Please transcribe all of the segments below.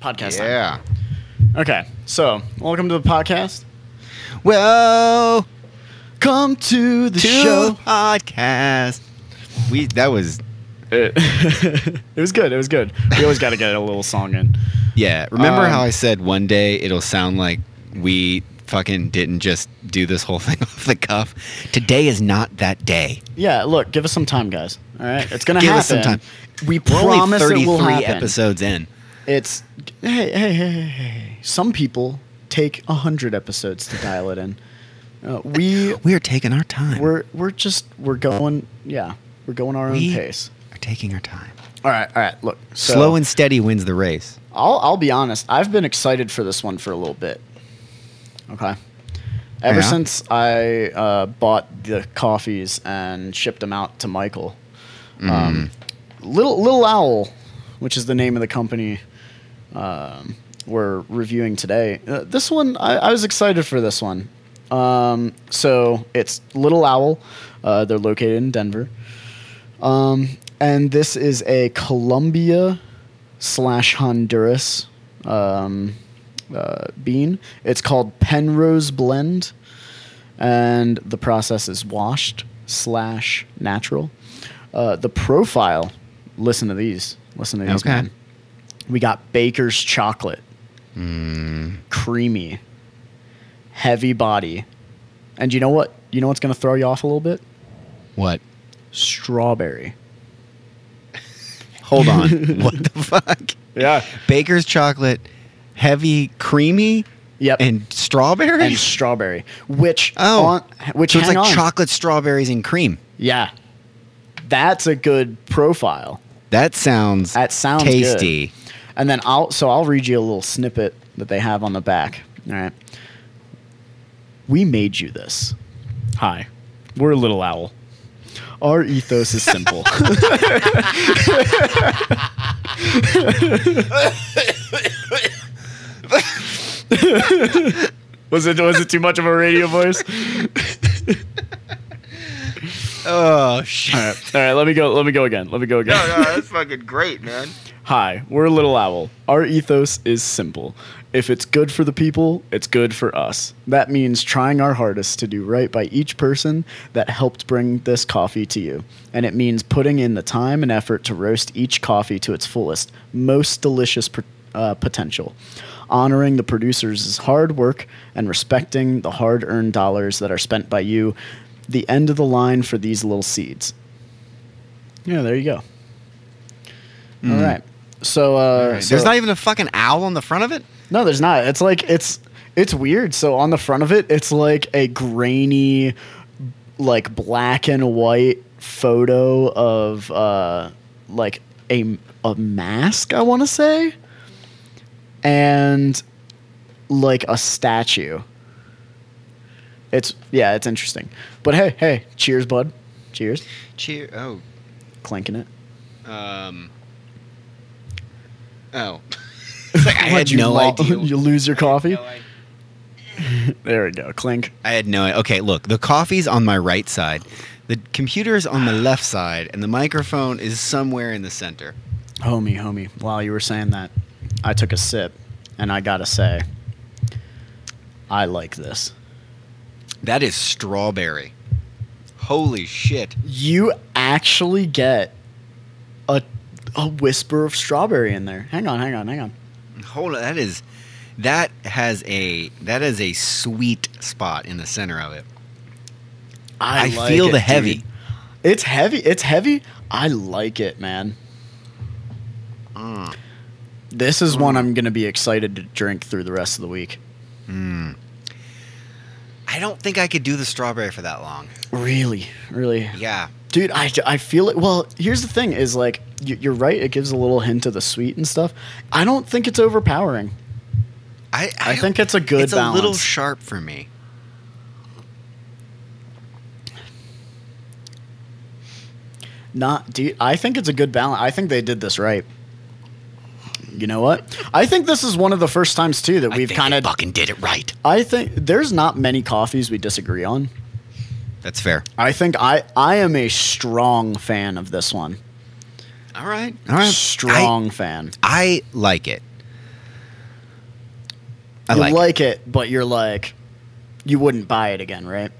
Podcast time. Yeah. Okay, so welcome to the podcast. Well, Come to the to show. podcast. We that was It, it was good. It was good. We always got to get a little song in. yeah. Remember Um, how I said one day it'll sound like we fucking didn't just do this whole thing off the cuff. Today is not that day. Yeah, look, give us some time, guys. All right, it's gonna Give happen. us some time. We We're only promise it will 33 happen. episodes in. It's hey, hey, hey, hey, hey. Some people take a hundred episodes to dial it in. Uh, we We are taking our time. we're we're just we're going yeah we're going our We- own pace. We are taking our time. All right, all right. Look, so Slow and steady wins the race. I'll I'll be honest. I've been excited for this one for a little bit. Okay. Ever Yeah? since I uh, bought the coffees and shipped them out to Michael, um, little little owl, which is the name of the company um, we're reviewing today. Uh, this one, I, I was excited for this one. Um, so it's Little Owl. Uh, they're located in Denver. Um, and this is a Colombia slash Honduras um, uh, bean. It's called Penrose Blend, and the process is washed slash natural. Uh, the profile. Listen to these. Listen to these. Okay. Man. We got Baker's chocolate, Mm, creamy, heavy body, and you know what? You know what's gonna throw you off a little bit? what? Strawberry. Hold on. what the fuck? Yeah. Baker's chocolate, heavy, creamy, Yep. and strawberry. and strawberry, which oh, on, which so it's like on. chocolate, strawberries, and cream. Yeah, that's a good profile. That sounds That sounds tasty. good. And then I'll so I'll read you a little snippet that they have on the back. All right. We made you this. Hi, we're a Little Owl. Our ethos is simple. was it was it too much of a radio voice? Oh shit! All right, all right. Let me go. Let me go again. Let me go again. No, no, that's fucking great, man. Hi, we're Little Owl. Our ethos is simple. If it's good for the people, it's good for us. That means trying our hardest to do right by each person that helped bring this coffee to you. And it means putting in the time and effort to roast each coffee to its fullest, most delicious per- uh, potential. Honoring the producers' hard work and respecting the hard earned dollars that are spent by you. The end of the line for these little seeds. Yeah, there you go. All right. So, uh, so- There's not even a fucking owl on the front of it. no, there's not. It's like it's it's weird. So on the front of it, it's like a grainy, like black and white photo of uh like a a mask. I want to say, and like a statue. It's yeah, it's interesting. But hey, hey, cheers, bud. Cheers. Cheer. Oh. Clinking it. Um. Oh. Like I had you no lo- idea. you lose your coffee. No. There we go. Clink. I had no. Okay, look, the coffee's on my right side, the computer's on the left side, and the microphone is somewhere in the center. Homie, homie, while you were saying that, I took a sip and I gotta say, I like this. That is strawberry. Holy shit! You actually get a, a whisper of strawberry in there. Hang on, hang on, hang on. Hold on, that is that has a that is a sweet spot in the center of it. I, like feel it, the heavy. dude. It's heavy. It's heavy. I like it, man. Mm. This is one I'm gonna be excited to drink through the rest of the week. Mm. I don't think I could do the strawberry for that long. Really, really. Yeah. Dude, I, I feel it. Well, here's the thing: is like you, you're right. It gives a little hint of the sweet and stuff. I don't think it's overpowering. I I, don't- think it's a good balance. it's balance. a little sharp for me. Not, dude. I think it's a good balance. I think they did this right. You know what? I think this is one of the first times too that I we've kind of. fucking did it right. I think there's not many coffees we disagree on. That's fair. I think I I am a strong fan of this one. All right. All right. Strong fan. I, I like it. I you like like, it. it. but you're like, you wouldn't buy it again, right?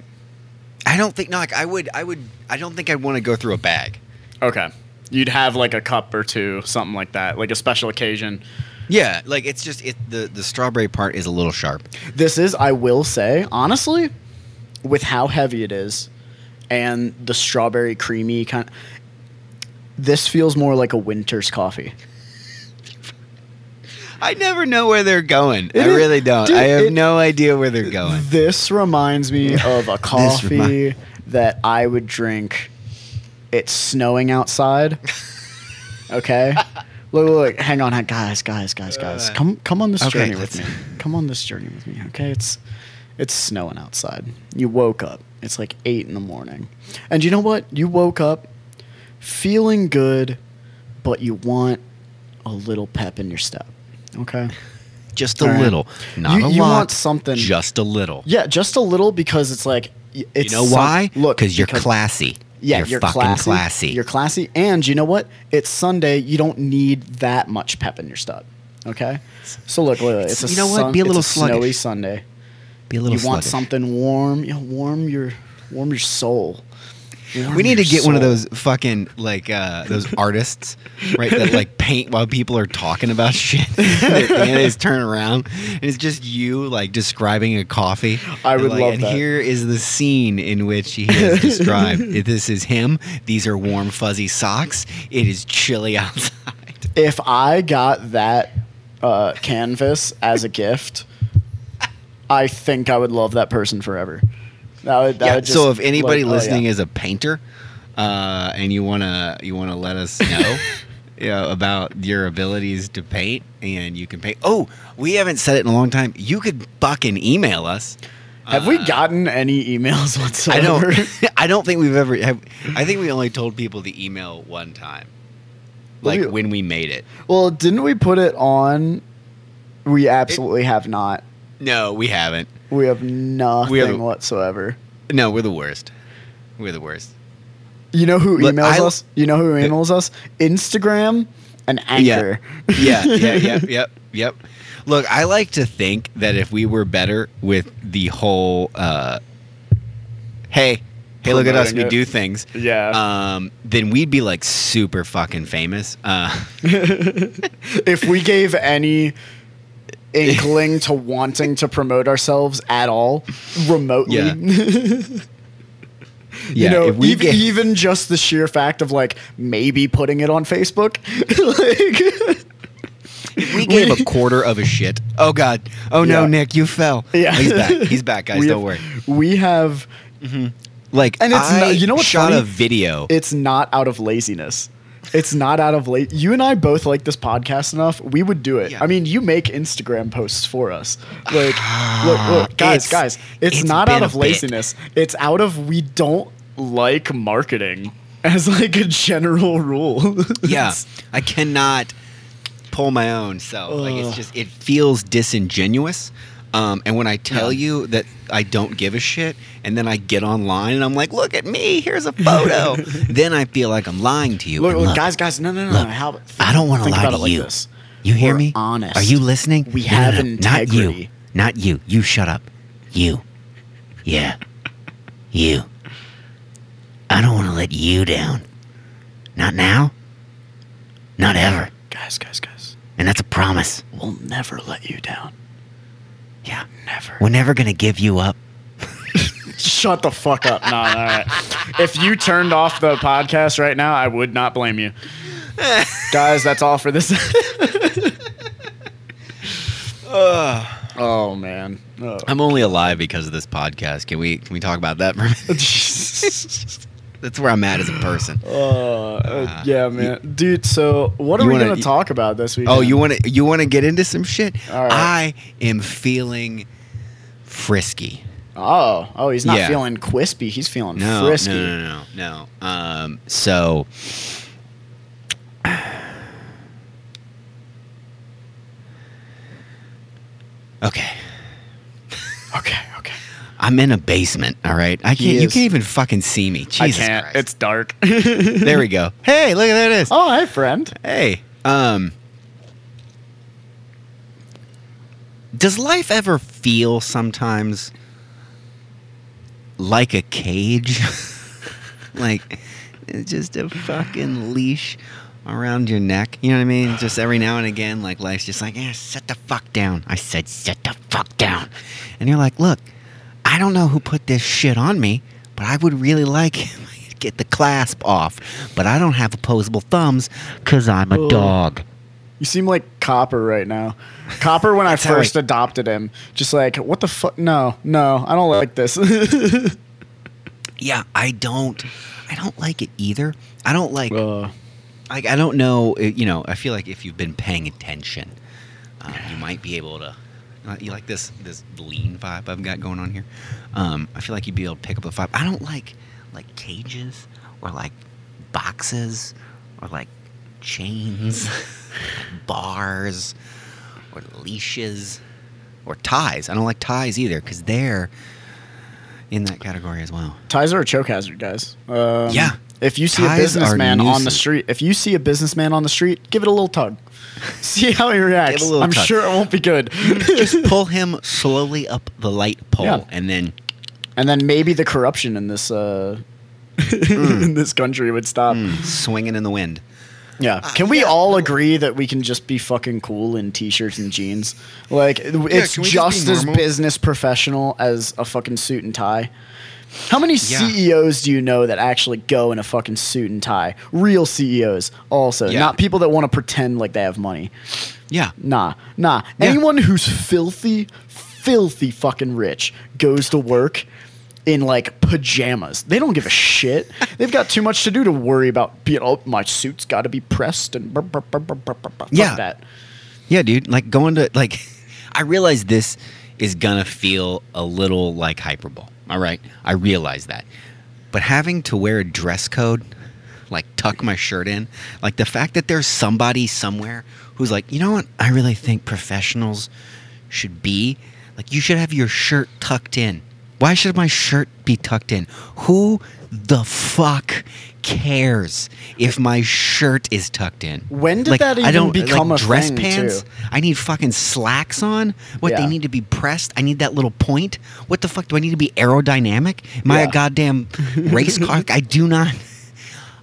I don't think no, like I would I would I don't think I'd want to go through a bag. Okay. You'd have like a cup or two, something like that, like a special occasion. Yeah, like it's just it the the strawberry part is a little sharp. This is, I will say, honestly, with how heavy it is and the strawberry creamy kind this feels more like a winter's coffee. I never know where they're going. It I is- really don't. dude, I have it- no idea where they're going. This reminds me of a coffee remi- that I would drink. It's snowing outside. Okay. Look, look, look, hang on, guys, guys, guys, guys. Uh, Come, come on this okay, journey with let's- me. Come on this journey with me. Okay, it's, it's snowing outside. You woke up. It's like eight in the morning, and you know what? You woke up feeling good, but you want a little pep in your step. Okay. Just a All right. little, not You- a you lot. want something- Just a little. Yeah, just a little because it's like y- it's you know some- why? Look, because you're classy. Yeah, you're, you're, fucking classy, classy. You're classy, and you know what? It's Sunday. You don't need that much pep in your step. Okay, so look, look, look, it's, a you know what? Be a little it's a snowy sluggish. Sunday. Be a little You want something warm. You know, warm your warm your soul. We need to get one of those fucking like uh, those artists, right? That like paint while people are talking about shit. and they just turn around and it's just you like describing a coffee. I And, would like, love and that. here is the scene in which he has described. this is him. These are warm fuzzy socks. It is chilly outside. If I got that uh, canvas as a gift, I think I would love that person forever. That would, that Yeah, would so if anybody oh, listening yeah. is a painter, uh, and you wanna you wanna let us know, you know, about your abilities to paint, and you can paint. Oh, we haven't said it in a long time. You could fucking email us. have we Uh, gotten any emails I whatsoever? don't. I don't think we've ever. Have, I think we only told people the email one time, like we- when we made it. Well, didn't we put it on? We absolutely have not. No, we haven't. We have nothing the- whatsoever. No, we're the worst. We're the worst. You know who Look, emails I- us? You know who emails us? Instagram and Anchor. Yeah, yeah, yep, yep, yep. Look, I like to think that if we were better with the whole, uh, hey, hey, look at us, we it. do things, yeah. um, then we'd be like super fucking famous. Uh, if we gave any inkling to wanting to promote ourselves at all remotely. Yeah. you yeah, know, we get- even just the sheer fact of like maybe putting it on Facebook, like, if we gave a quarter of a shit. Oh God! Oh no, Yeah. Nick, you fell. Yeah. He's back. He's back, guys. we don't have, worry. We have. Mm-hmm. Like, And it's I not- you know what's shot funny? a video. It's not out of laziness. It's not out of late. You and I both like this podcast enough. We would do it. Yeah. I mean, you make Instagram posts for us. Like, look, look, guys, It's- guys. It's, it's not out of bit. laziness. It's out of we don't like marketing as like a general rule. yeah, I cannot pull my own self. Like it's just it feels disingenuous. Um, and when I tell Yeah. you that I don't give a shit, and then I get online and I'm like, "Look at me! Here's a photo," then I feel like I'm lying to you. Look, look, look, guys, guys. No, no, no. look, no. How, I don't want to lie to like you. this. You hear We're me? honest. Are you listening? We No, have no, no. Not you. Not you. You shut up. You. Yeah. you. I don't want to let you down. Not now. Not ever. Guys, guys, guys. And that's a promise. We'll never let you down. Yeah. Never. We're never going to give you up. Shut the fuck up. No, all right. If you turned off the podcast right now, I would not blame you. Guys, that's all for this. oh man. Oh. I'm only alive because of this podcast. Can we can we talk about that for a minute? That's where I'm at as a person. Uh, uh, yeah, man, dude. So, what are you we wanna- gonna you- talk about this week? Oh, you want to you want to get into some shit? All right. I am feeling frisky. Oh, oh, he's not Yeah. feeling quispy. He's feeling No, frisky. no, no, no, no. Um, so Okay, okay. I'm in a basement. All right, I can't. You can't even fucking see me. Jesus I can't. Christ. It's dark. there we go. Hey, look at there it is. Oh, hi, friend. Hey, um, Does life ever feel sometimes like a cage? like it's just a fucking leash around your neck. You know what I mean? Just every now and again, like life's just like, yeah, set the fuck down. I said, set the fuck down. And you're like, look, I don't know who put this shit on me, but I would really like to get the clasp off. But I don't have opposable thumbs because I'm a Ugh. dog. You seem like Copper right now. Copper, when I first I- adopted him, just like, what the fuck? No, no, I don't like this. Yeah, I don't. I don't like it either. I don't like. uh, Like I don't know. uh, You know, I feel like if you've been paying attention, um, you might be able to. Uh, you like this this lean vibe I've got going on here. Um, I feel like you'd be able to pick up the vibe. I don't like like cages or like boxes or like chains, bars or leashes or ties. I don't like ties either because they're in that category as well. ties are a choke hazard, guys. Um, Yeah. If you see Ties a businessman on the street, if you see a businessman on the street, give it a little tug. See how he reacts. Give I'm tug. sure it won't be good. Just pull him slowly up the light pole Yeah. and then and then maybe the corruption in this uh, Hmm. in this country would stop. mm, swinging in the wind. Yeah. Can we all agree that we can just be fucking cool in t-shirts and jeans? Like it's can just just as business professional as a fucking suit and tie. How many Yeah. CEOs do you know that actually go in a fucking suit and tie? Real CEOs also, Yeah. not people that want to pretend like they have money. Yeah. Nah, nah. Yeah. Anyone who's filthy, filthy fucking rich goes to work in like pajamas. They don't give a shit. They've got too much to do to worry about. Being, oh, my suit's got to be pressed and Yeah. that. Yeah, dude. Like going to like I realize this is gonna feel a little like hyperbole. All right. I realize that. But having to wear a dress code, like tuck my shirt in, like the fact that there's somebody somewhere who's like, you know what, I really think professionals should be like you should have your shirt tucked in. Why should my shirt be tucked in? Who the fuck cares if my shirt is tucked in? When did Like, that I even don't- become like a dress thing, pants? too? I need fucking slacks on. What they need to be pressed. I need that little point. What the fuck do I need to be aerodynamic? Am I a goddamn race car? I do not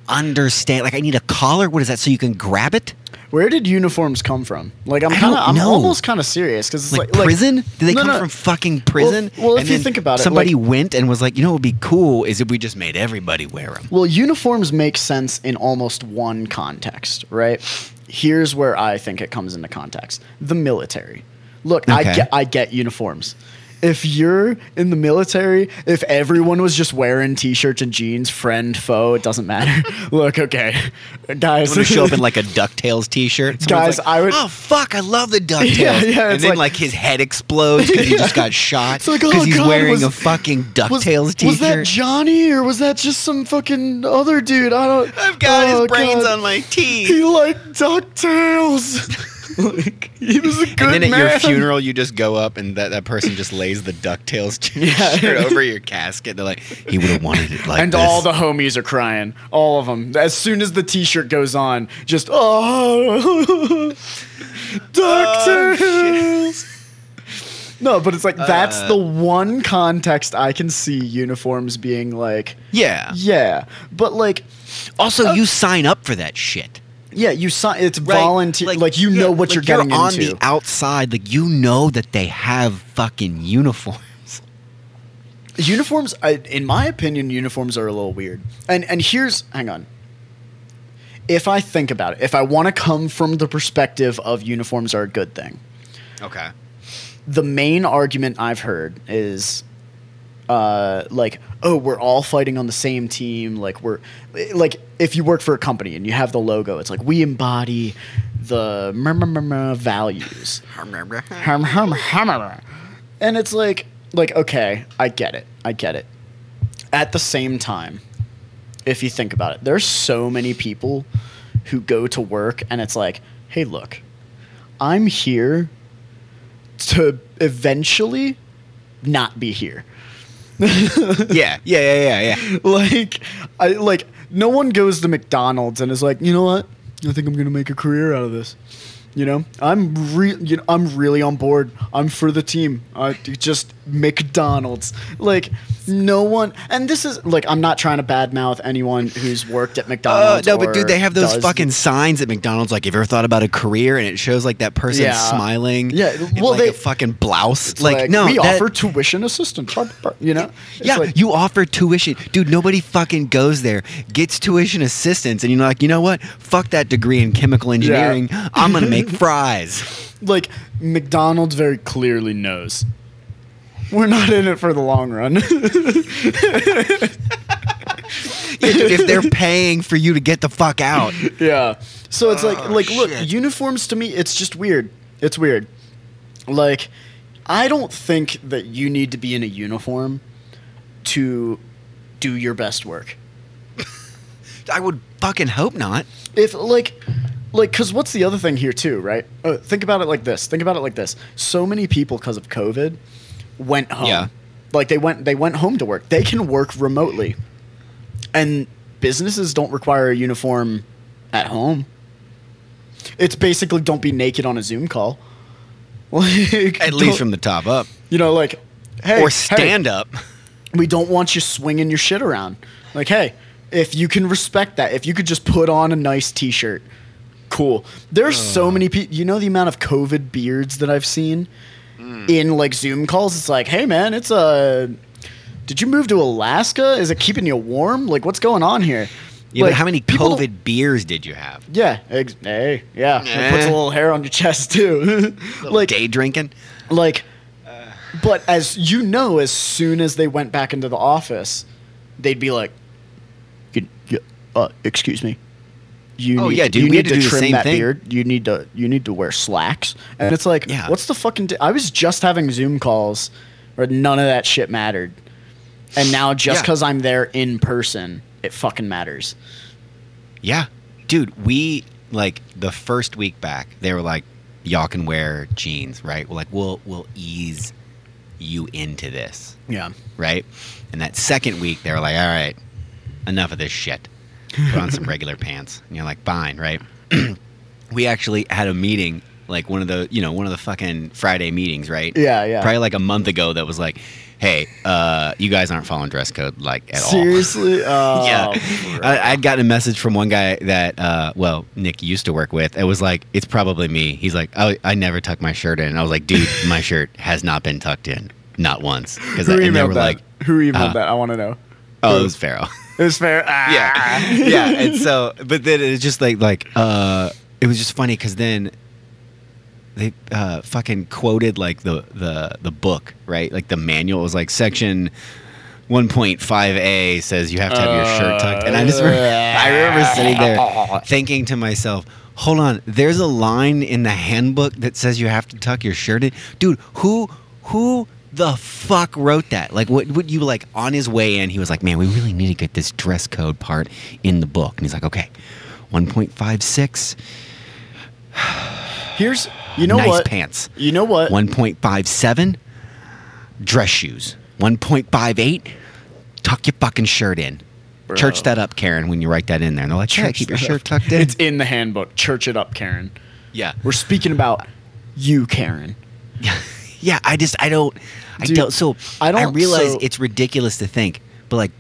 understand. Like I need a collar. What is that? So you can grab it? Where did uniforms come from? Like I'm kind of I'm know. almost kind of serious because it's Like, like, prison? Did they No, come no. from fucking prison? well, if And you think about it, somebody like- went and was like, you know, what would be cool is if we just made everybody wear them. Well, uniforms make sense in almost one context, right? Here's where I think it comes into context: the military. Look, I get, I get uniforms. If you're in the military, if everyone was just wearing t-shirts and jeans, friend, foe, it doesn't matter. Look, okay, guys, I'm gonna show up in like a Ducktales T-shirt. Someone's Guys, like, I would- Oh fuck! I love the Ducktales. Yeah, yeah, and then like- like, his head explodes because he just got shot It's like, because oh, he's God, wearing was- a fucking was, Ducktales T-shirt. was that Johnny or was that just some fucking other dude? I don't. I've got oh, his brains God. on my teeth. He liked Ducktales. like he was a good and then at man. your funeral, you just go up and that, that person just lays the Ducktales T-shirt over your casket. They're like, he would have wanted it like and this. all the homies are crying. All of them. As soon as the T-shirt goes on, just oh, Ducktales. no, but it's like that's Uh. the one context I can see uniforms being like, yeah. yeah, but like, Also, Uh, you sign up for that shit. Yeah, you sign. It's Right? volunteer. Like, you yeah, know what like you're getting on into. the outside. Like you know that they have fucking uniforms. uniforms I, in my opinion uniforms are a little weird and and here's hang on if i think about it if i want to come from the perspective of uniforms are a good thing Okay. the main argument i've heard is uh, like oh we're all fighting on the same team like we're like if you work for a company and you have the logo it's like we embody the values. And it's like, like, okay, I get it. I get it. At the same time, if you think about it, there's so many people who go to work and it's like, hey, look, I'm here to eventually not be here. yeah, yeah, yeah, yeah, yeah. like, I like no one goes to McDonald's and is like, you know what? I think I'm gonna make a career out of this. You know, I'm re- you know, I'm really on board. I'm for the team. Uh, just McDonald's. Like no one, and this is like I'm not trying to badmouth anyone who's worked at Uh, McDonald's. no, but dude, they have those fucking signs at McDonald's. Like, have you ever thought about a career? And it shows like that person Yeah. smiling. Yeah, well, like they- a fucking blouse. It's Like, no, we that- offer tuition assistance. You know, It's Yeah, like- you offer tuition, dude. Nobody fucking goes there, gets tuition assistance, and you're like, you know what? Fuck that degree in chemical engineering. I'm gonna make fries. like McDonald's very clearly knows we're not in it for the long run. Dude, if they're paying for you to get the fuck out, yeah. So it's like Oh, like look, shit. uniforms to me it's just weird. It's weird. Like I don't think that you need to be in a uniform to do your best work. I would fucking hope not. if like like because what's the other thing here too right? Uh, think about it like this think about it like this. So many people because of covid went home. Yeah. like they went they went home to work. They can work remotely. And businesses don't require a uniform at home. It's basically don't be naked on a zoom call. Like, At least from the top up, you know like hey or hey, stand up. we don't want you swinging your shit around. Like, hey, if you can respect that, if you could just put on a nice t-shirt, cool. There's so many people. You know the amount of COVID beards that I've seen in like Zoom calls. It's like, hey man, it's a. Did you move to Alaska? Is it keeping you warm? Like, what's going on here? Yeah, like, but how many COVID beers did you have? Yeah, ex- hey, yeah. It puts a Eh. little hair on your chest too. like, Day drinking. like, but as you know, as soon as they went back into the office, they'd be like, "You- you- uh, "Excuse me, you Oh, need, yeah, dude, you need to to, trim that thing. beard. You need to you need to wear slacks." And it's like, Yeah. what's the fucking? Di- I was just having Zoom calls where none of that shit mattered, and now just Yeah. because I'm there in person, it fucking matters. Yeah, dude, we like the first week back. They were like, "Y'all can wear jeans, right?" We're like, "We'll we'll ease you into this, Yeah, right?" And that second week, they were like, "All right, enough of this shit. Put on some regular pants." And you're like, "Fine, right?" we actually had a meeting, like one of the you know one of the fucking Friday meetings, right? yeah, yeah. Probably like a month ago. That was like, "Hey, uh, you guys aren't following dress code like at all." Seriously, oh, yeah. I, I'd gotten a message from one guy that, uh, well, Nick used to work with. It was like, it's probably me. He's like, oh, I never tuck my shirt in. And I was like, dude, my shirt has not been tucked in, not once. Who and they emailed were that? like, Who emailed uh, that? I want to know. oh, it was Pharaoh. It was fair. Ah. yeah, yeah. And so, but then it's just like, like, uh, it was just funny because then they uh, fucking quoted like the the the book, right? Like the manual was like section. 1.5a says you have to have your shirt tucked and i just remember, i remember sitting there thinking to myself hold on there's a line in the handbook that says you have to tuck your shirt in dude who who the fuck wrote that? Like what would you like on his way in he was like man we really need to get this dress code part in the book. And he's like okay 1.56 Here's you know nice what? pants. You know what? 1.57 dress shoes. 1.58 tuck your fucking shirt in. Bro. church that up karen when you write that in there. And they're like yeah keep your shirt tucked in. It's in the handbook. Church it up, Karen. yeah. We're speaking about you, Karen. yeah i just i don't i Dude, don't so I don't- I realize so- it's ridiculous to think but like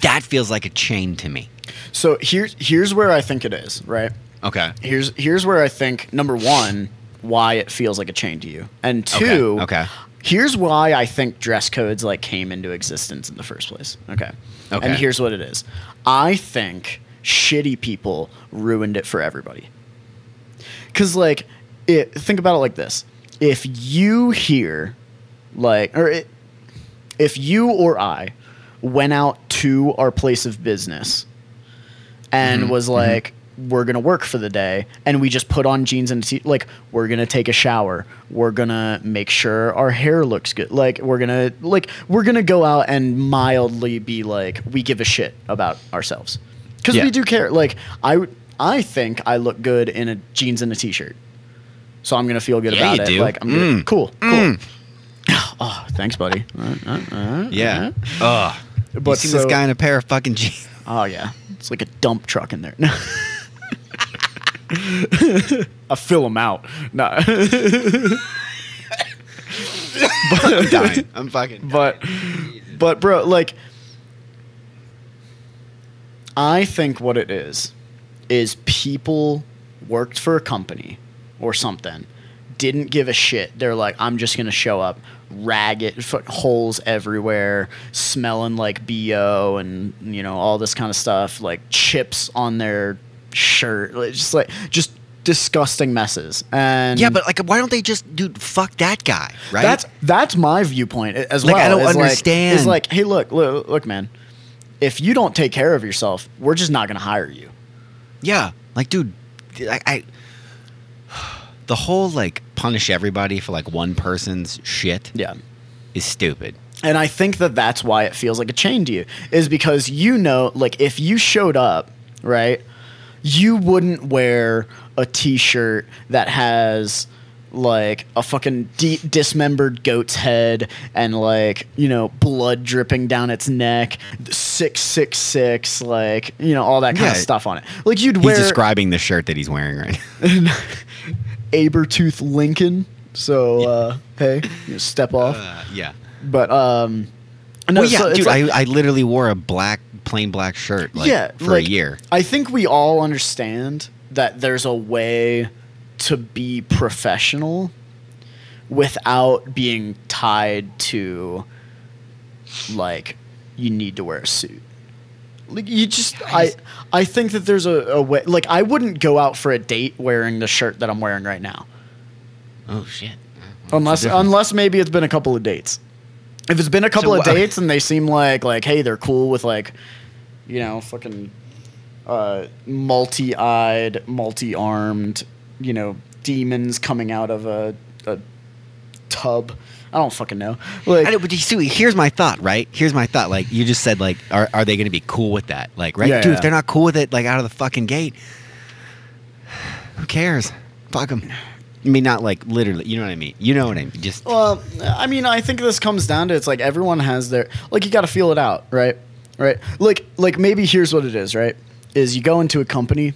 that feels like a chain to me So here's here's where I think it is. Right. okay Here's here's where I think number one why it feels like a chain to you, and two. okay. Here's why I think dress codes like came into existence in the first place. Okay. Okay. And here's what it is. I think shitty people ruined it for everybody. Cause like, it, think about it like this: if you hear, like, or it, if you or I went out to our place of business and mm-hmm, was mm-hmm. like, we're gonna work for the day, and we just put on jeans and t- like we're gonna take a shower, we're gonna make sure our hair looks good, like we're gonna like we're gonna go out and mildly be like we give a shit about ourselves. Because Yeah. we do care. Like I I think I look good in a jeans and a t-shirt, so I'm gonna feel good Yeah, about it. do. Like I'm gonna, Mm. cool, cool. Oh, thanks, buddy. Uh, uh, uh, yeah uh. But you seen this guy in a pair of fucking jeans Oh yeah, it's like a dump truck in there. I fill them out. Nah. I'm dying. I'm fucking. but but bro like i think what it is is people worked for a company or something didn't give a shit they're like i'm just gonna show up ragged f- holes everywhere smelling like bo and you know all this kind of stuff like chips on their shirt like, just like just disgusting messes and yeah, but like, why don't they just, dude? Fuck that guy, right? that's that's my viewpoint as Like, well. I don't is like- understand. Is like, hey, look, look, look, man. If you don't take care of yourself, we're just not going to hire you. Yeah, like, dude, I, I the whole like punish everybody for like one person's shit Yeah. is stupid. And I think that that's why it feels like a chain to you, is because you know, like, if you showed up, right, you wouldn't wear a t shirt that has like a fucking de- dismembered goat's head and like you know blood dripping down its neck 666 like you know all that kind Yeah. of stuff on it like you'd He's wear He's describing the shirt that he's wearing right now. Abertooth Lincoln. So uh, hey, you know, step off. Uh, yeah. But um, no, well, yeah, so dude, like- I, I literally wore a black, plain black shirt like, yeah, for like, a year. I think we all understand that there's a way to be professional without being tied to like you need to wear a suit. Like you just I I think that there's a, a way like I wouldn't go out for a date wearing the shirt that I'm wearing right now. Oh shit. Unless unless maybe it's been a couple of dates. If it's been a couple So of wha- dates and they seem like like hey they're cool with like you know fucking uh, multi-eyed, multi-armed, you know demons coming out of a, a tub. I don't fucking know. Like I know, but you see, here's my thought, right? Here's my thought. Like you just said, like, are, are they going to be cool with that? Like, right, Yeah, dude? yeah. If they're not cool with it, like out of the fucking gate, who cares? Fuck them. I mean, not like literally. You know what I mean? You know what I mean? Just Well, I mean, I think this comes down to it's like everyone has their like you got to feel it out, right? Right? Like like maybe here's what it is, right? Is you go into a company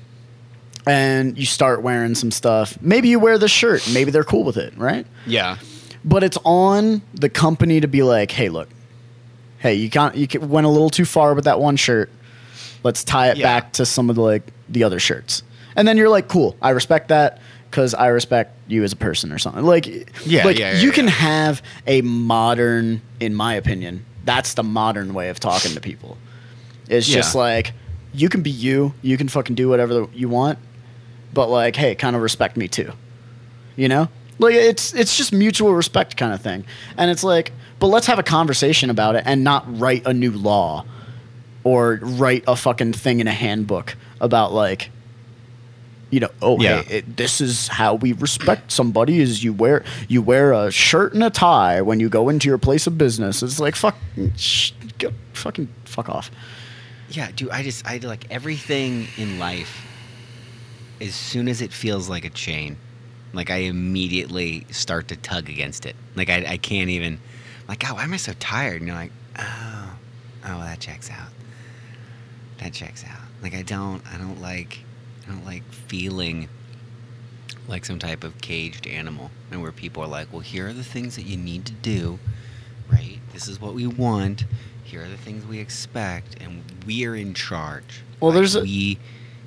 and you start wearing some stuff. Maybe you wear this shirt, maybe they're cool with it, right? yeah, But it's on the company to be like, "Hey, look. Hey, you can't you went a little too far with that one shirt. Let's tie it Yeah. back to some of the like the other shirts." And then you're like, "Cool. I respect that." Because I respect you as a person, or something like, Yeah, like yeah, yeah, you can have a modern, in my opinion, that's the modern way of talking to people. It's just like you can be you, you can fucking do whatever the- you want, but like, hey, kind of respect me too. You know, like it's it's just mutual respect kind of thing, and it's like, but let's have a conversation about it and not write a new law or write a fucking thing in a handbook about like you know, oh Yeah. hey, it, this is how we respect somebody is you wear you wear a shirt and a tie when you go into your place of business. It's like fuck, sh- go, fucking fuck off. yeah, dude. I just, I like everything in life. As soon as it feels like a chain, like I immediately start to tug against it. Like I, I can't even. Like, God, why am I so tired? And you're like, oh, oh, that checks out. That checks out. Like I don't, I don't like, I don't like feeling like some type of caged animal, and where people are like, well, here are the things that you need to do, right? This is what we want. Here are the things we expect, and we are in charge. Well, Like, there's a- we,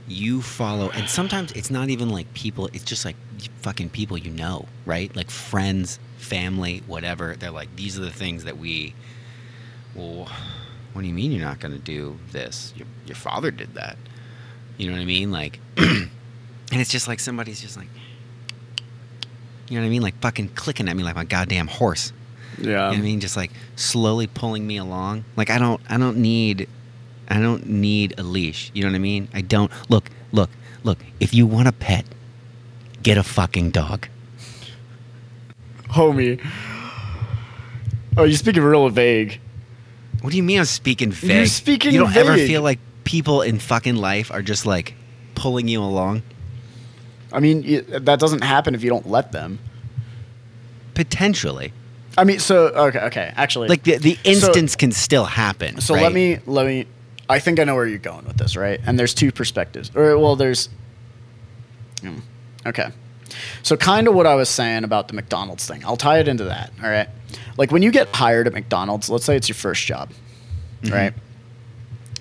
you follow, and sometimes it's not even like people. It's just like fucking people you know, right? Like friends, family, whatever. They're like, these are the things that we. Well, what do you mean you're not going to do this? Your, your father did that. You know what I mean? Like, and it's just like somebody's just like, you know what I mean? Like fucking clicking at me like my goddamn horse. Yeah. You know what I mean? Just like slowly pulling me along. Like I don't, I don't need, I don't need a leash. You know what I mean? I don't. Look, look, look. If you want a pet, get a fucking dog. Homie. Oh, you're speaking real vague. What do you mean I'm speaking vague? You're speaking You don't ever feel like people in fucking life are just like pulling you along? I mean, that doesn't happen if you don't let them. Potentially. I mean, so okay, okay. Actually, Like the, the instance can still happen. So right? let me let me. I think I know where you're going with this, right? And there's two perspectives, or well, there's hmm. Okay. So, kind of what I was saying about the McDonald's thing. I'll tie it into that. All right. Like when you get hired at McDonald's, let's say it's your first job, mm-hmm. right?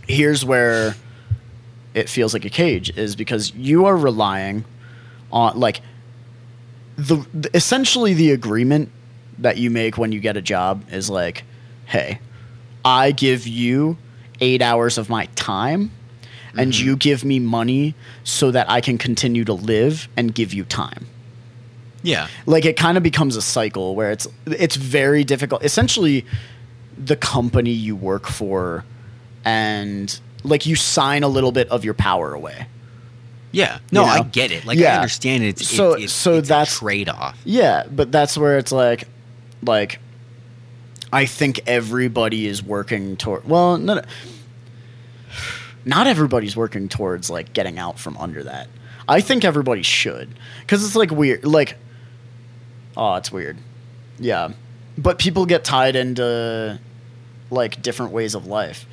Here's where it feels like a cage is because you are relying on, like, the, the essentially the agreement that you make when you get a job is like, hey, I give you eight hours of my time and mm-hmm. you give me money so that I can continue to live and give you time. Yeah. Like it kind of becomes a cycle where it's it's very difficult. Essentially, the company you work for and like you sign a little bit of your power away. Yeah. No, You know? I get it. Like Yeah. I understand it. It's, So- it's, so it's that's- a trade off. Yeah, but that's where it's like, like, I think everybody is working toward. Well, not, not everybody's working towards like getting out from under that. I think everybody should, because it's like weird. Like, oh, it's weird. Yeah, but people get tied into like different ways of life.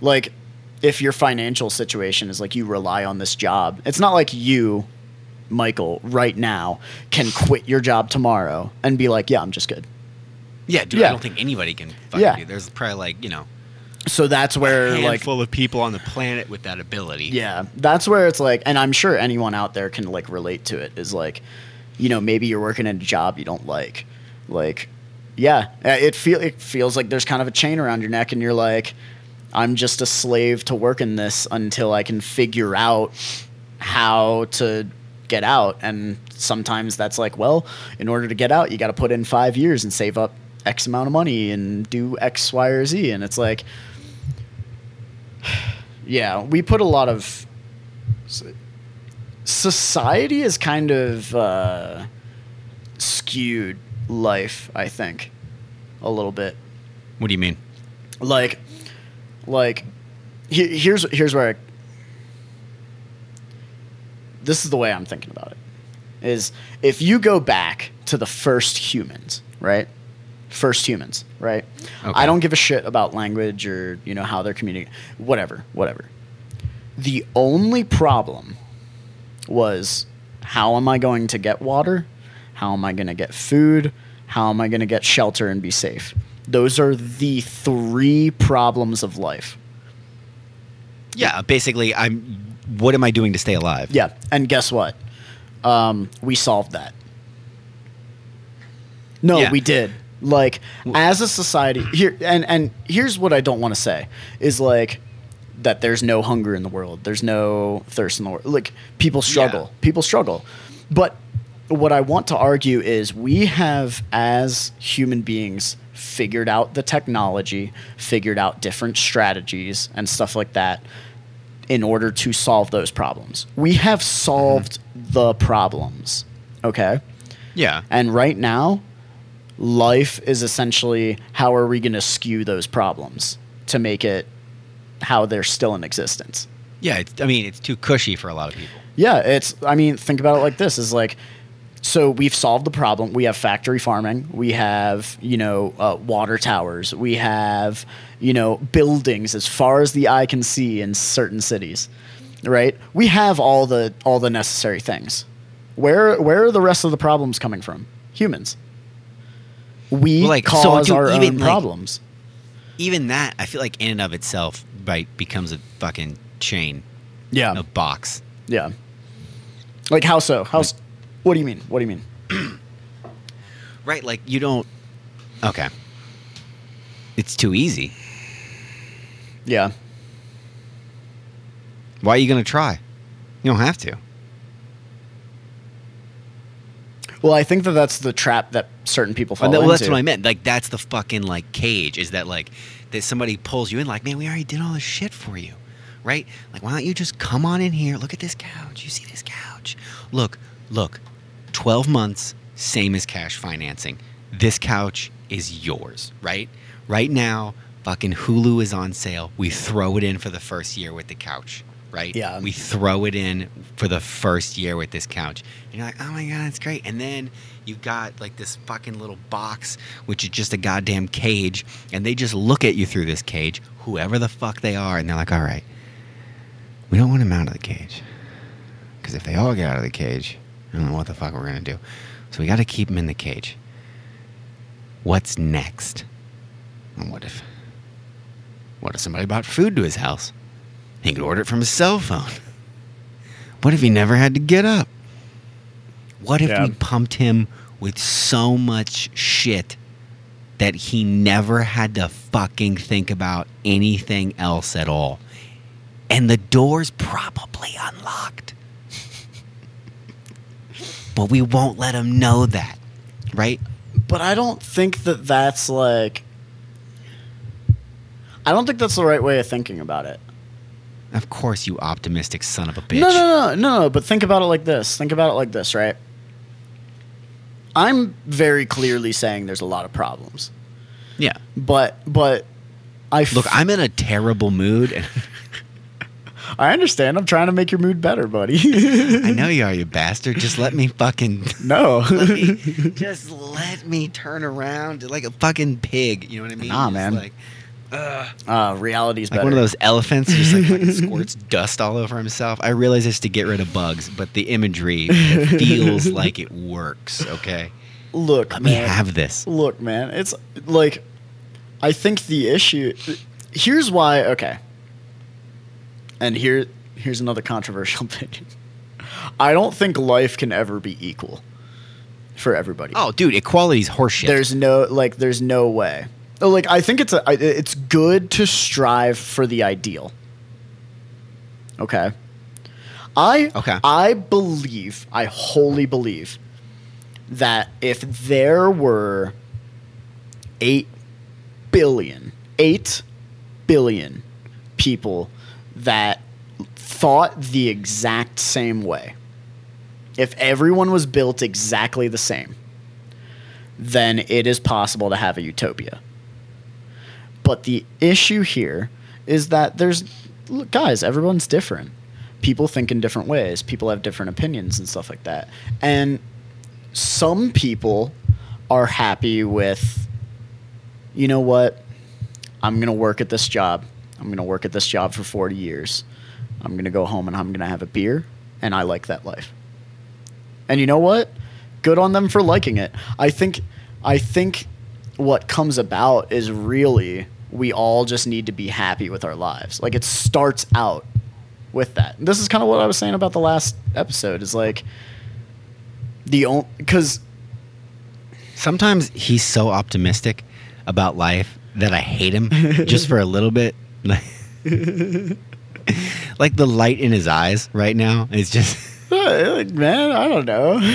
Like, if your financial situation is like you rely on this job, it's not like you Michael right now can quit your job tomorrow and be like, yeah, I'm just good. Yeah, dude. Yeah. I don't think anybody can fucking Yeah. do. There's probably like you know So that's where a like handful of people on the planet with that ability. yeah, that's where it's like and I'm sure anyone out there can like relate to it is like you know, maybe you're working in a job you don't like. Like yeah, uh, it feel it feels like there's kind of a chain around your neck and you're like I'm just a slave to working this until I can figure out how to get out and sometimes that's like well in order to get out you got to put in five years and save up x amount of money and do x y or z and it's like yeah we put a lot of society is kind of uh, skewed life i think a little bit What do you mean? like like he- here's here's where I, this is the way I'm thinking about it is if you go back to the first humans, right? First humans, right? Okay. I don't give a shit about language or you know how they're communicating, whatever, whatever. The only problem was how am I going to get water? How am I going to get food? How am I going to get shelter and be safe? Those are the three problems of life. Yeah, basically, I'm. What am I doing to stay alive? Yeah, and guess what? Um, we solved that. No, Yeah. we did. Like as a society here, and and here's what I don't want to say is like that there's no hunger in the world. There's no thirst in the world. Like people struggle. Yeah. People struggle. But what I want to argue is we have as human beings figured out the technology, figured out different strategies and stuff like that in order to solve those problems. We have mm-hmm. solved the problems. Okay? Yeah. And right now, life is essentially how are we going to skew those problems to make it how they're still in existence. Yeah. It's, I mean, it's too cushy for a lot of people. Yeah, it's I mean, think about it like this is like so we've solved the problem. We have factory farming. We have, you know, uh, water towers. We have, you know, buildings as far as the eye can see in certain cities. Right? We have all the all the necessary things. Where where are the rest of the problems coming from? Humans. We like, so, cause dude, our even, own like- problems. Even that, I feel like in and of itself, right, becomes a fucking chain, Yeah. a box. Yeah. Like how so? How? s- What do you mean? What do you mean? Right? Like you don't. Okay. It's too easy. Yeah. Why are you gonna try? You don't have to. Well, I think that that's the trap that certain people fall that- well, that's what I meant. Like that's the fucking like cage. Is that like that somebody pulls you in? Like, man, we already did all this shit for you, right? Like, why don't you just come on in here? Look at this couch. You see this couch? Look, look. Twelve months, same as cash financing. This couch is yours, right? Right now, fucking Hulu is on sale. We throw it in for the first year with the couch. Right? Yeah. We throw it in for the first year with this couch. And you're like, oh my God, it's great. And then you got like this fucking little box, which is just a goddamn cage. And they just look at you through this cage, whoever the fuck they are. And they're like, all right, we don't want him out of the cage. Because if they all get out of the cage, I don't know what the fuck we're going to do. So we got to keep them in the cage. What's next? And what if. What if somebody brought food to his house? He could order it from his cell phone. What if he never had to get up? What if Yeah. we pumped him with so much shit that he never had to fucking think about anything else at all? And the door's probably unlocked. but we won't let him know that, right? But I don't think that that's like. I don't think that's the right way of thinking about it. Of course, you optimistic son of a bitch. No, no, no, no, no. But think about it like this. Think about it like this, right? I'm very clearly saying there's a lot of problems, Yeah. but but I f- Look, I'm in a terrible mood, and I understand. I'm trying to make your mood better, buddy. I know you are, you bastard. Just let me fucking. no. Let me, just let me turn around like a fucking pig. You know what I mean? Nah, Just man. Like, uh, uh, reality's like better. one of those elephants who just like fucking squirts dust all over himself. I realize it's to get rid of bugs, but the imagery feels like it works. Okay, Look, let me have this. Look, man, it's like I think the issue here's why okay. And here here's another controversial opinion. I don't think life can ever be equal for everybody. Oh, dude, equality's horseshit. There's no like there's no way. Like I think it's a I- it's good to strive for the ideal. Okay. I Okay. I believe, I wholly believe that if there were 8 billion, 8 billion people that thought the exact same way. If everyone was built exactly the same, then it is possible to have a utopia. But the issue here is that there's look, guys, everyone's different. People think in different ways. People have different opinions and stuff like that. And some people are happy with you know what? I'm going to work at this job. I'm going to work at this job for 40 years. I'm going to go home and I'm going to have a beer and I like that life. And you know what? Good on them for liking it. I think I think what comes about is really we all just need to be happy with our lives. Like it starts out with that. This is kind of what I was saying about the last episode is like the only cuz Sometimes he's so optimistic about life that I hate him just for a little bit. like the light in his eyes right now is just like man, I don't know.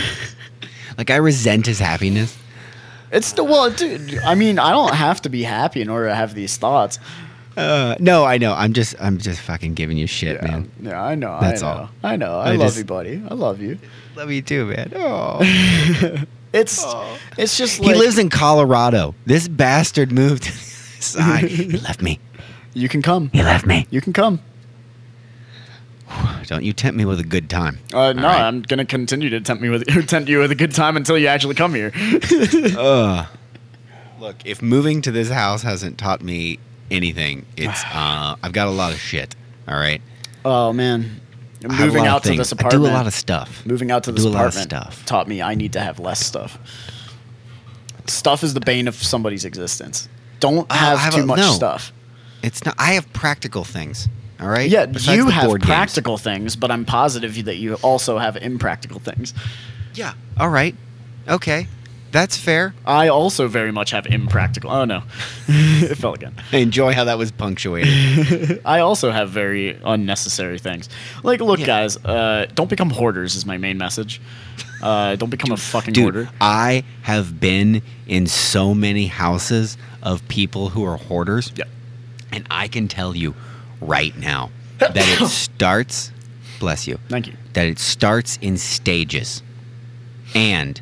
like I resent his happiness. It's the well, dude. I mean, I don't have to be happy in order to have these thoughts. Uh, no, I know. I'm just I'm just fucking giving you shit, Yeah, man. yeah, I know. That's I know. all. I know. I, I love just- you, buddy. I love you. Love you too, man. Oh. It's it's just he lives in Colorado. This bastard moved to the side. he left me. you can come. He left me. You can come. Don't you tempt me with a good time. Uh, no, right. I'm gonna continue to tempt me with tempt you with a good time until you actually come here. Ugh. Look, if moving to this house hasn't taught me anything, it's uh, I've got a lot of shit. All right, oh man, I moving out to this I apartment. do a lot of stuff. moving out to I this do a lot of apartment stuff. taught me I need to have less stuff. Stuff is the bane of somebody's existence. Don't Oh, I have, have too a- much no. stuff. It's not. I have practical things. All right. Yeah, Besides you have board games. practical things, but I'm positive that you also have impractical things. Yeah. All right. Okay. That's fair. I also very much have impractical. Oh no, it fell again. I enjoy how that was punctuated. I also have very unnecessary things. Like, look, Yeah. guys, uh, don't become hoarders. Is my main message. Uh, don't become a fucking Dude, hoarder. I have been in so many houses of people who are hoarders. Yeah. And I can tell you right now that it starts, bless you, Thank you. that it starts in stages. And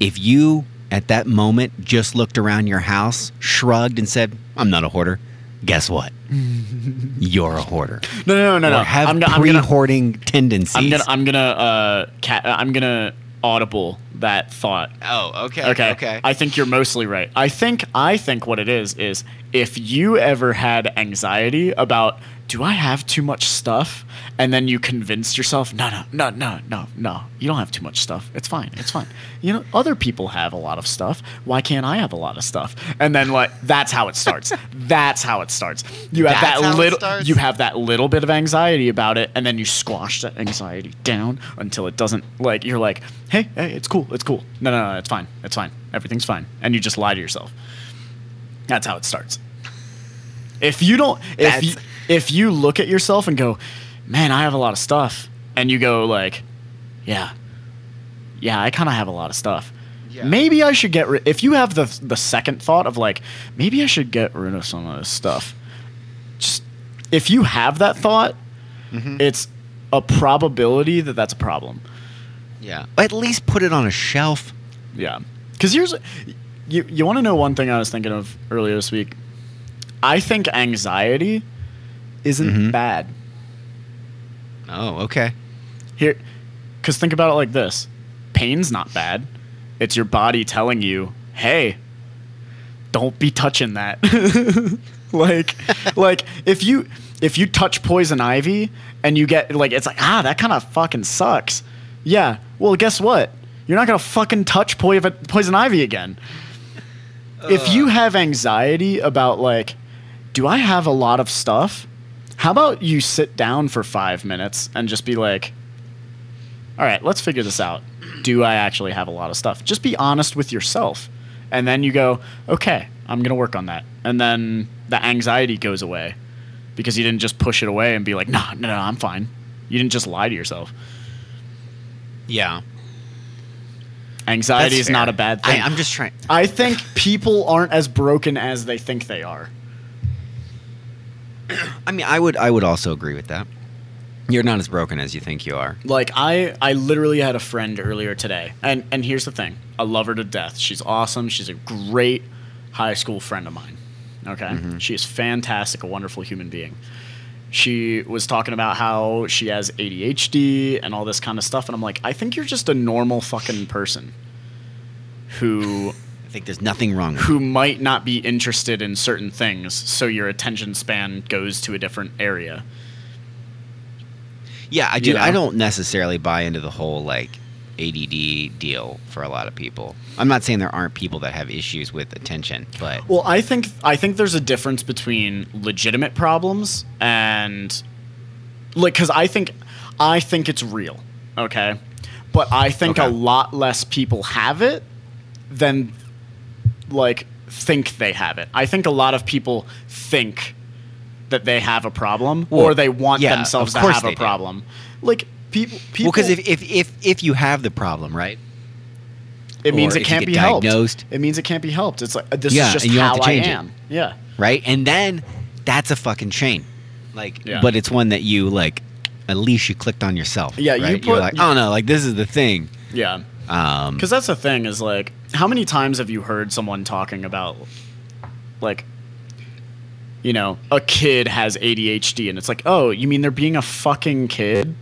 if you at that moment just looked around your house, shrugged, and said, I'm not a hoarder, guess what? You're a hoarder. No, no, no, no. No. have I'm, gonna, I'm gonna, pre-hoarding tendencies. I'm gonna, I'm gonna, uh, I'm gonna audible that thought. oh, okay. Okay. Okay. I think you're mostly right. I think I think what it is is if you ever had anxiety about do I have too much stuff? And then you convinced yourself, no, no, no, no, no, no, you don't have too much stuff. It's fine. It's fine. You know, other people have a lot of stuff. Why can't I have a lot of stuff? And then like that's how it starts. that's how it starts. You have That's that little you have that little bit of anxiety about it, and then you squash that anxiety down until it doesn't like you're like, hey, hey, it's cool, it's cool. No, no, no, it's fine. It's fine. Everything's fine. And you just lie to yourself. That's how it starts. If you don't, if you, if you look at yourself and go, man, I have a lot of stuff, and you go like, yeah, yeah, I kind of have a lot of stuff. Yeah. Maybe I should get rid. If you have the the second thought of like, maybe I should get rid of some of this stuff. Just if you have that thought, Mm-hmm. it's a probability that that's a problem. Yeah. At least put it on a shelf. Yeah. Because here's you you want to know one thing I was thinking of earlier this week. I think anxiety isn't Mhm. bad. Oh, okay. Here cuz think about it like this. Pain's not bad. It's your body telling you, "Hey, don't be touching that." like like if you if you touch poison ivy and you get like it's like, "Ah, that kind of fucking sucks." Yeah. Well, guess what? You're not to fucking touch poi- poison ivy again. if you have anxiety about like do i have a lot of stuff how about you sit down for five minutes and just be like all right let's figure this out. Do i actually have a lot of stuff? Just be honest with yourself. And then you go okay i'm going to work on that. And then the anxiety goes away because you didn't just push it away and be like no no no i'm fine. You didn't just lie to yourself. Yeah. anxiety That's is not a bad thing. I, I'm just trying. I think people aren't as broken as they think they are. I mean, I would I would also agree with that. You're not as broken as you think you are. Like I I literally had a friend earlier today. And and here's the thing. I love her to death. She's awesome. She's a great high school friend of mine. Okay? Mm-hmm. She is fantastic, a wonderful human being. She was talking about how she has ADHD and all this kind of stuff and I'm like, "I think you're just a normal fucking person who think there's nothing wrong with who might not be interested in certain things, so your attention span goes to a different area." Yeah, I do. You know? I don't necessarily buy into the whole like ADD deal for a lot of people. I'm not saying there aren't people that have issues with attention, but Well, I think I think there's a difference between legitimate problems and like cuz I think I think it's real, okay? But I think Okay. a lot less people have it than like think they have it. I think a lot of people think that they have a problem Well, or they want yeah, themselves to have a do. problem. Like people people well, because if, if if if you have the problem, right? it means or it can't be helped. diagnosed- It means it can't be helped. It's like this Yeah, is just you how I change it. am. Yeah. right? And then that's a fucking chain. Like, Yeah. but it's one that you like. At least you clicked on yourself. Yeah, you right? You're put- like, oh no, like this is the thing. Yeah. Um, Because that's the thing is like, how many times have you heard someone talking about, like, you know, a kid has ADHD and it's like, oh, you mean they're being a fucking kid?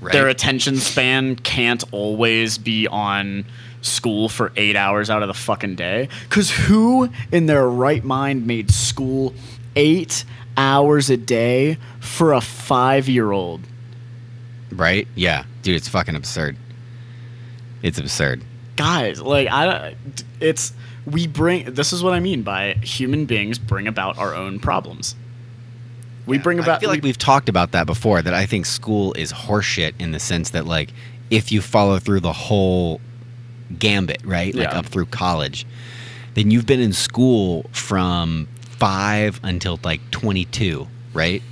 right? Their attention span can't always be on school for eight hours out of the fucking day? Because who in their right mind made school eight hours a day for a five year old? right? Yeah, dude, it's fucking absurd. It's absurd. Guys like i it's we bring this is what i mean by human beings bring about our own problems we Yeah, bring about I feel like we- we've talked about that before. That I think school is horseshit in the sense that like if you follow through the whole gambit, right, like Yeah. up through college, then you've been in school from five until like twenty two, right?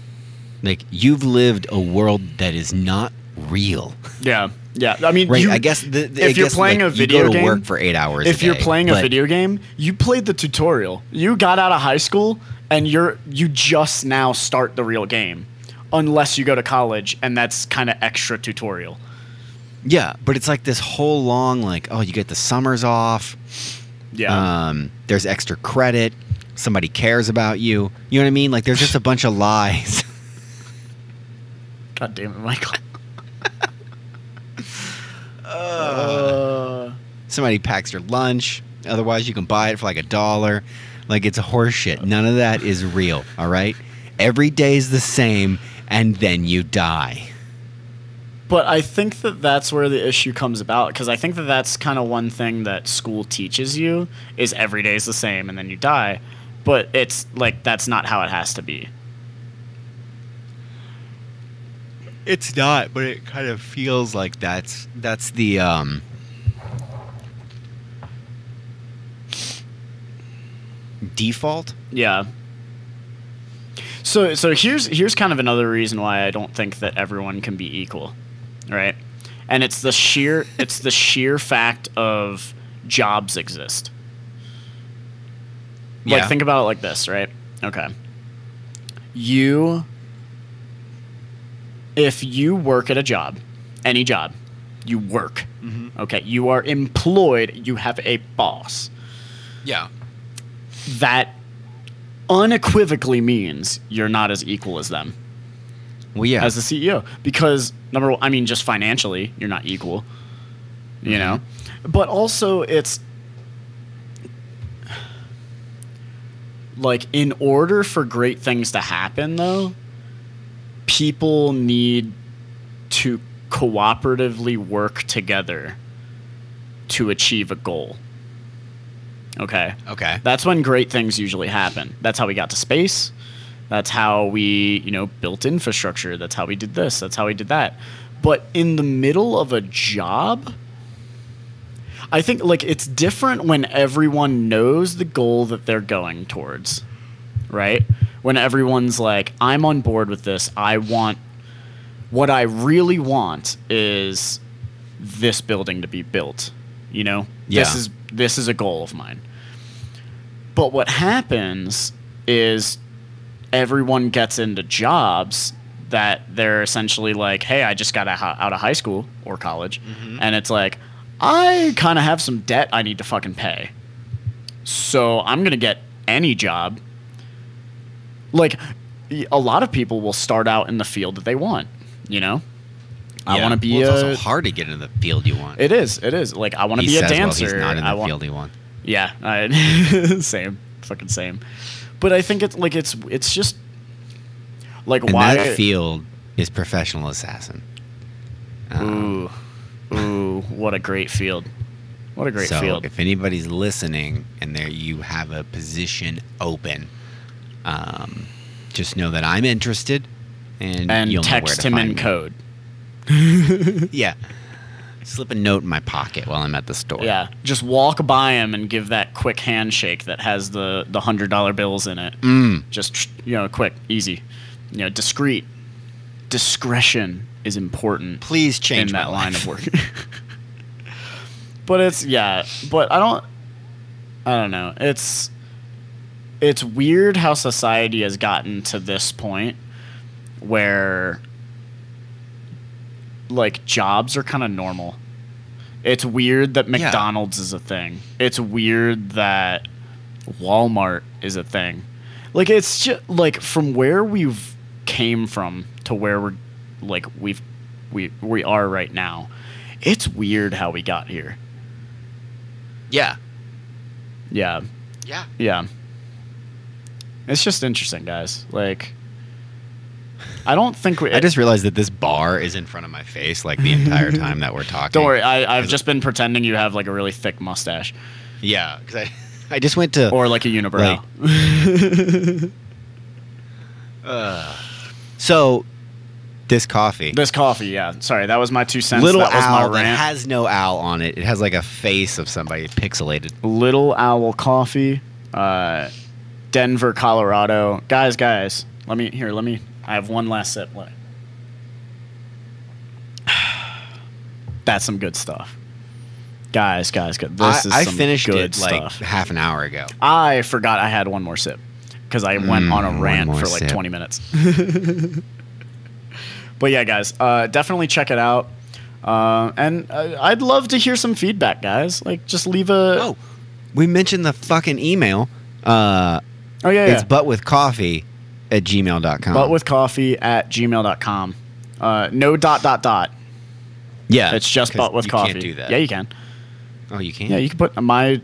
Like you've lived a world that is not real, yeah yeah i mean right? you, I guess the, the- if I you're guess, playing like, a you video go to game work for eight hours. if you're day, playing a video game you played the tutorial you got out of high school and you're you just now start the real game unless you go to college and that's kind of extra tutorial yeah, but it's like this whole long like oh you get the summers off. yeah Um, there's extra credit. Somebody cares about you. You know what I mean? Like there's just a bunch of lies. god damn it michael Somebody packs your lunch. Otherwise, you can buy it for like a dollar. Like it's a horse shit. None of that is real. All right. Every day is the same, and then you die. But I think that that's where the issue comes about because I think that that's kind of one thing that school teaches you is every day is the same and then you die. But it's like that's not how it has to be. It's not, but it kind of feels like that's that's the um default. Yeah. So so here's here's kind of another reason why I don't think that everyone can be equal, right? And it's the sheer it's the sheer fact of jobs exist. Like Yeah. think about it like this, right? Okay. You if you work at a job, any job, you work. Mm-hmm. Okay, you are employed, you have a boss Yeah. that unequivocally means you're not as equal as them Well, yeah. as the CEO because number one, I mean just financially you're not equal, you mm-hmm. know, but also it's like in order for great things to happen though, people need to cooperatively work together to achieve a goal. Okay. okay. That's when great things usually happen. That's how we got to space. That's how we, you know, built infrastructure. That's how we did this. That's how we did that. But in the middle of a job, I think like it's different when everyone knows the goal that they're going towards. Right? When everyone's like, I'm on board with this. I want what I really want is this building to be built. You know? This is this is a goal of mine. But what happens is everyone gets into jobs that they're essentially like, hey, I just got out out of high school or college. Mm-hmm. And it's like, I kind of have some debt I need to fucking pay. So I'm going to get any job. Like, a lot of people will start out in the field that they want, you know? I Yeah. want to be Well, it's a. also hard to get into the field you want. It is. It is. Like, I want to be a says, well, dancer. he's not in I the want, field he wants. yeah, I, same, fucking same. But I think it's like it's it's just like And why. that field is professional assassin. Um, ooh, ooh, what a great field! What a great so field! if anybody's listening and there you have a position open, um, just know that I'm interested, and and you'll know where text him in me. code. Yeah, slip a note in my pocket while I'm at the store. Yeah, just walk by him and give that quick handshake that has the the hundred dollar bills in it. Mm. Just you know, quick, easy, you know, discreet. Discretion is important. Please change in that line of work. but it's yeah, but I don't I don't know. It's it's weird how society has gotten to this point where like jobs are kind of normal. It's weird that Yeah. McDonald's is a thing. It's weird that Walmart is a thing. Like it's just like from where we've came from to where we're like we've we we are right now. It's weird how we got here. Yeah. Yeah. Yeah. Yeah. It's just interesting, guys. Like I don't think we I just realized that this bar is in front of my face like the entire time that we're talking. Don't worry, I, I've just been pretending you have like a really thick mustache. Yeah, because I, I just went to. Or like a unibrow. so, this coffee. this coffee, yeah. Sorry, that was my two cents. Little that was owl my that rant. has no owl on it. It has like a face of somebody pixelated. Little Owl Coffee, uh, Denver, Colorado. Guys, guys, let me here. Let me. I have one last sip. Let- That's some good stuff, guys. Guys, good. This I, is I finished good it like stuff. half an hour ago. I forgot I had one more sip because I went Mm, on a rant for like sip. 20 minutes. but yeah, guys, uh, definitely check it out. Uh, and uh, I'd love to hear some feedback, guys. Like, just leave a. Oh, we mentioned the fucking email. Oh yeah, yeah. It's but with coffee at gmail.com. but with coffee at gmail.com. Uh, no dot dot dot. yeah, It's just but with you coffee. Can't do that. Yeah, you can. oh, you can. Yeah, you can put my.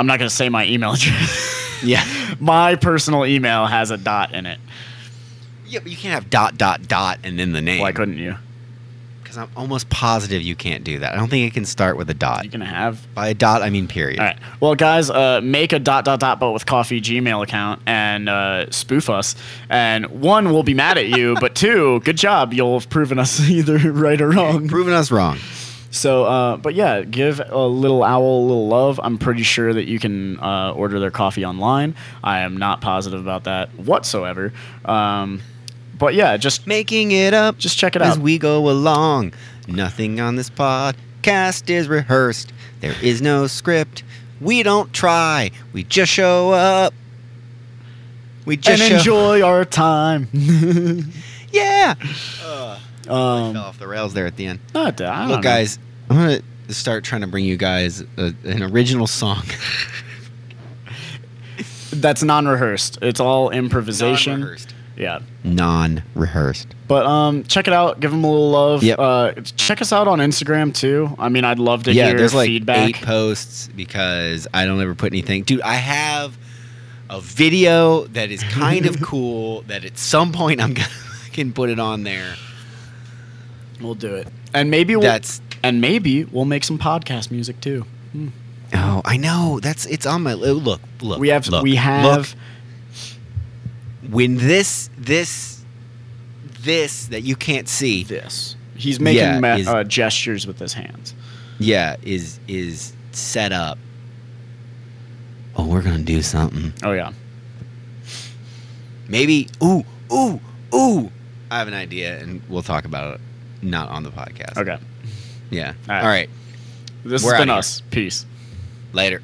I'm not gonna say my email address. Yeah. My personal email has a dot in it. Yeah, but you can't have dot dot dot and then the name. Why couldn't you? Because I'm almost positive you can't do that. I don't think it can start with a dot. You can have. By a dot, I mean period. All right. Well, guys, uh, make a dot dot dot but with coffee Gmail account and uh, spoof us. And one, we'll be mad at you, but two, good job. You'll have proven us either right or wrong. Proven us wrong. So, uh, but yeah, give a little owl a little love. I'm pretty sure that you can uh, order their coffee online. I am not positive about that whatsoever. Um, but yeah, just Making it up just check it out as out. we go along. Nothing on this podcast is rehearsed. There is no script. We don't try. We just show up. We and just show enjoy our time. Yeah. um, Fell off the rails there at the end. not, I don't Look, know. guys, I'm gonna start trying to bring you guys a, an original song. That's non-rehearsed. It's all improvisation. Non-rehearsed. Yeah. Non-rehearsed. But um, check it out. Give them a little love. Yep. Uh, check us out on Instagram too. I mean, I'd love to yeah, hear there's like feedback. eight posts because I don't ever put anything. Dude, I have a video that is kind of cool that at some point I'm gonna can put it on there. We'll do it, and maybe we'll, That's and maybe we'll make some podcast music too. oh, I know. That's it's on my look. Look, we have look, we look. When this this this that you can't see, this. He's making Yeah, is- uh, gestures with his hands. yeah, is is set up. Oh, we're gonna do something. Oh yeah. Maybe. Ooh, ooh, ooh. I have an idea, and we'll talk about it. Not on the podcast. Okay. Yeah. All right. All right. This We're has been outta here. us. Peace. Later.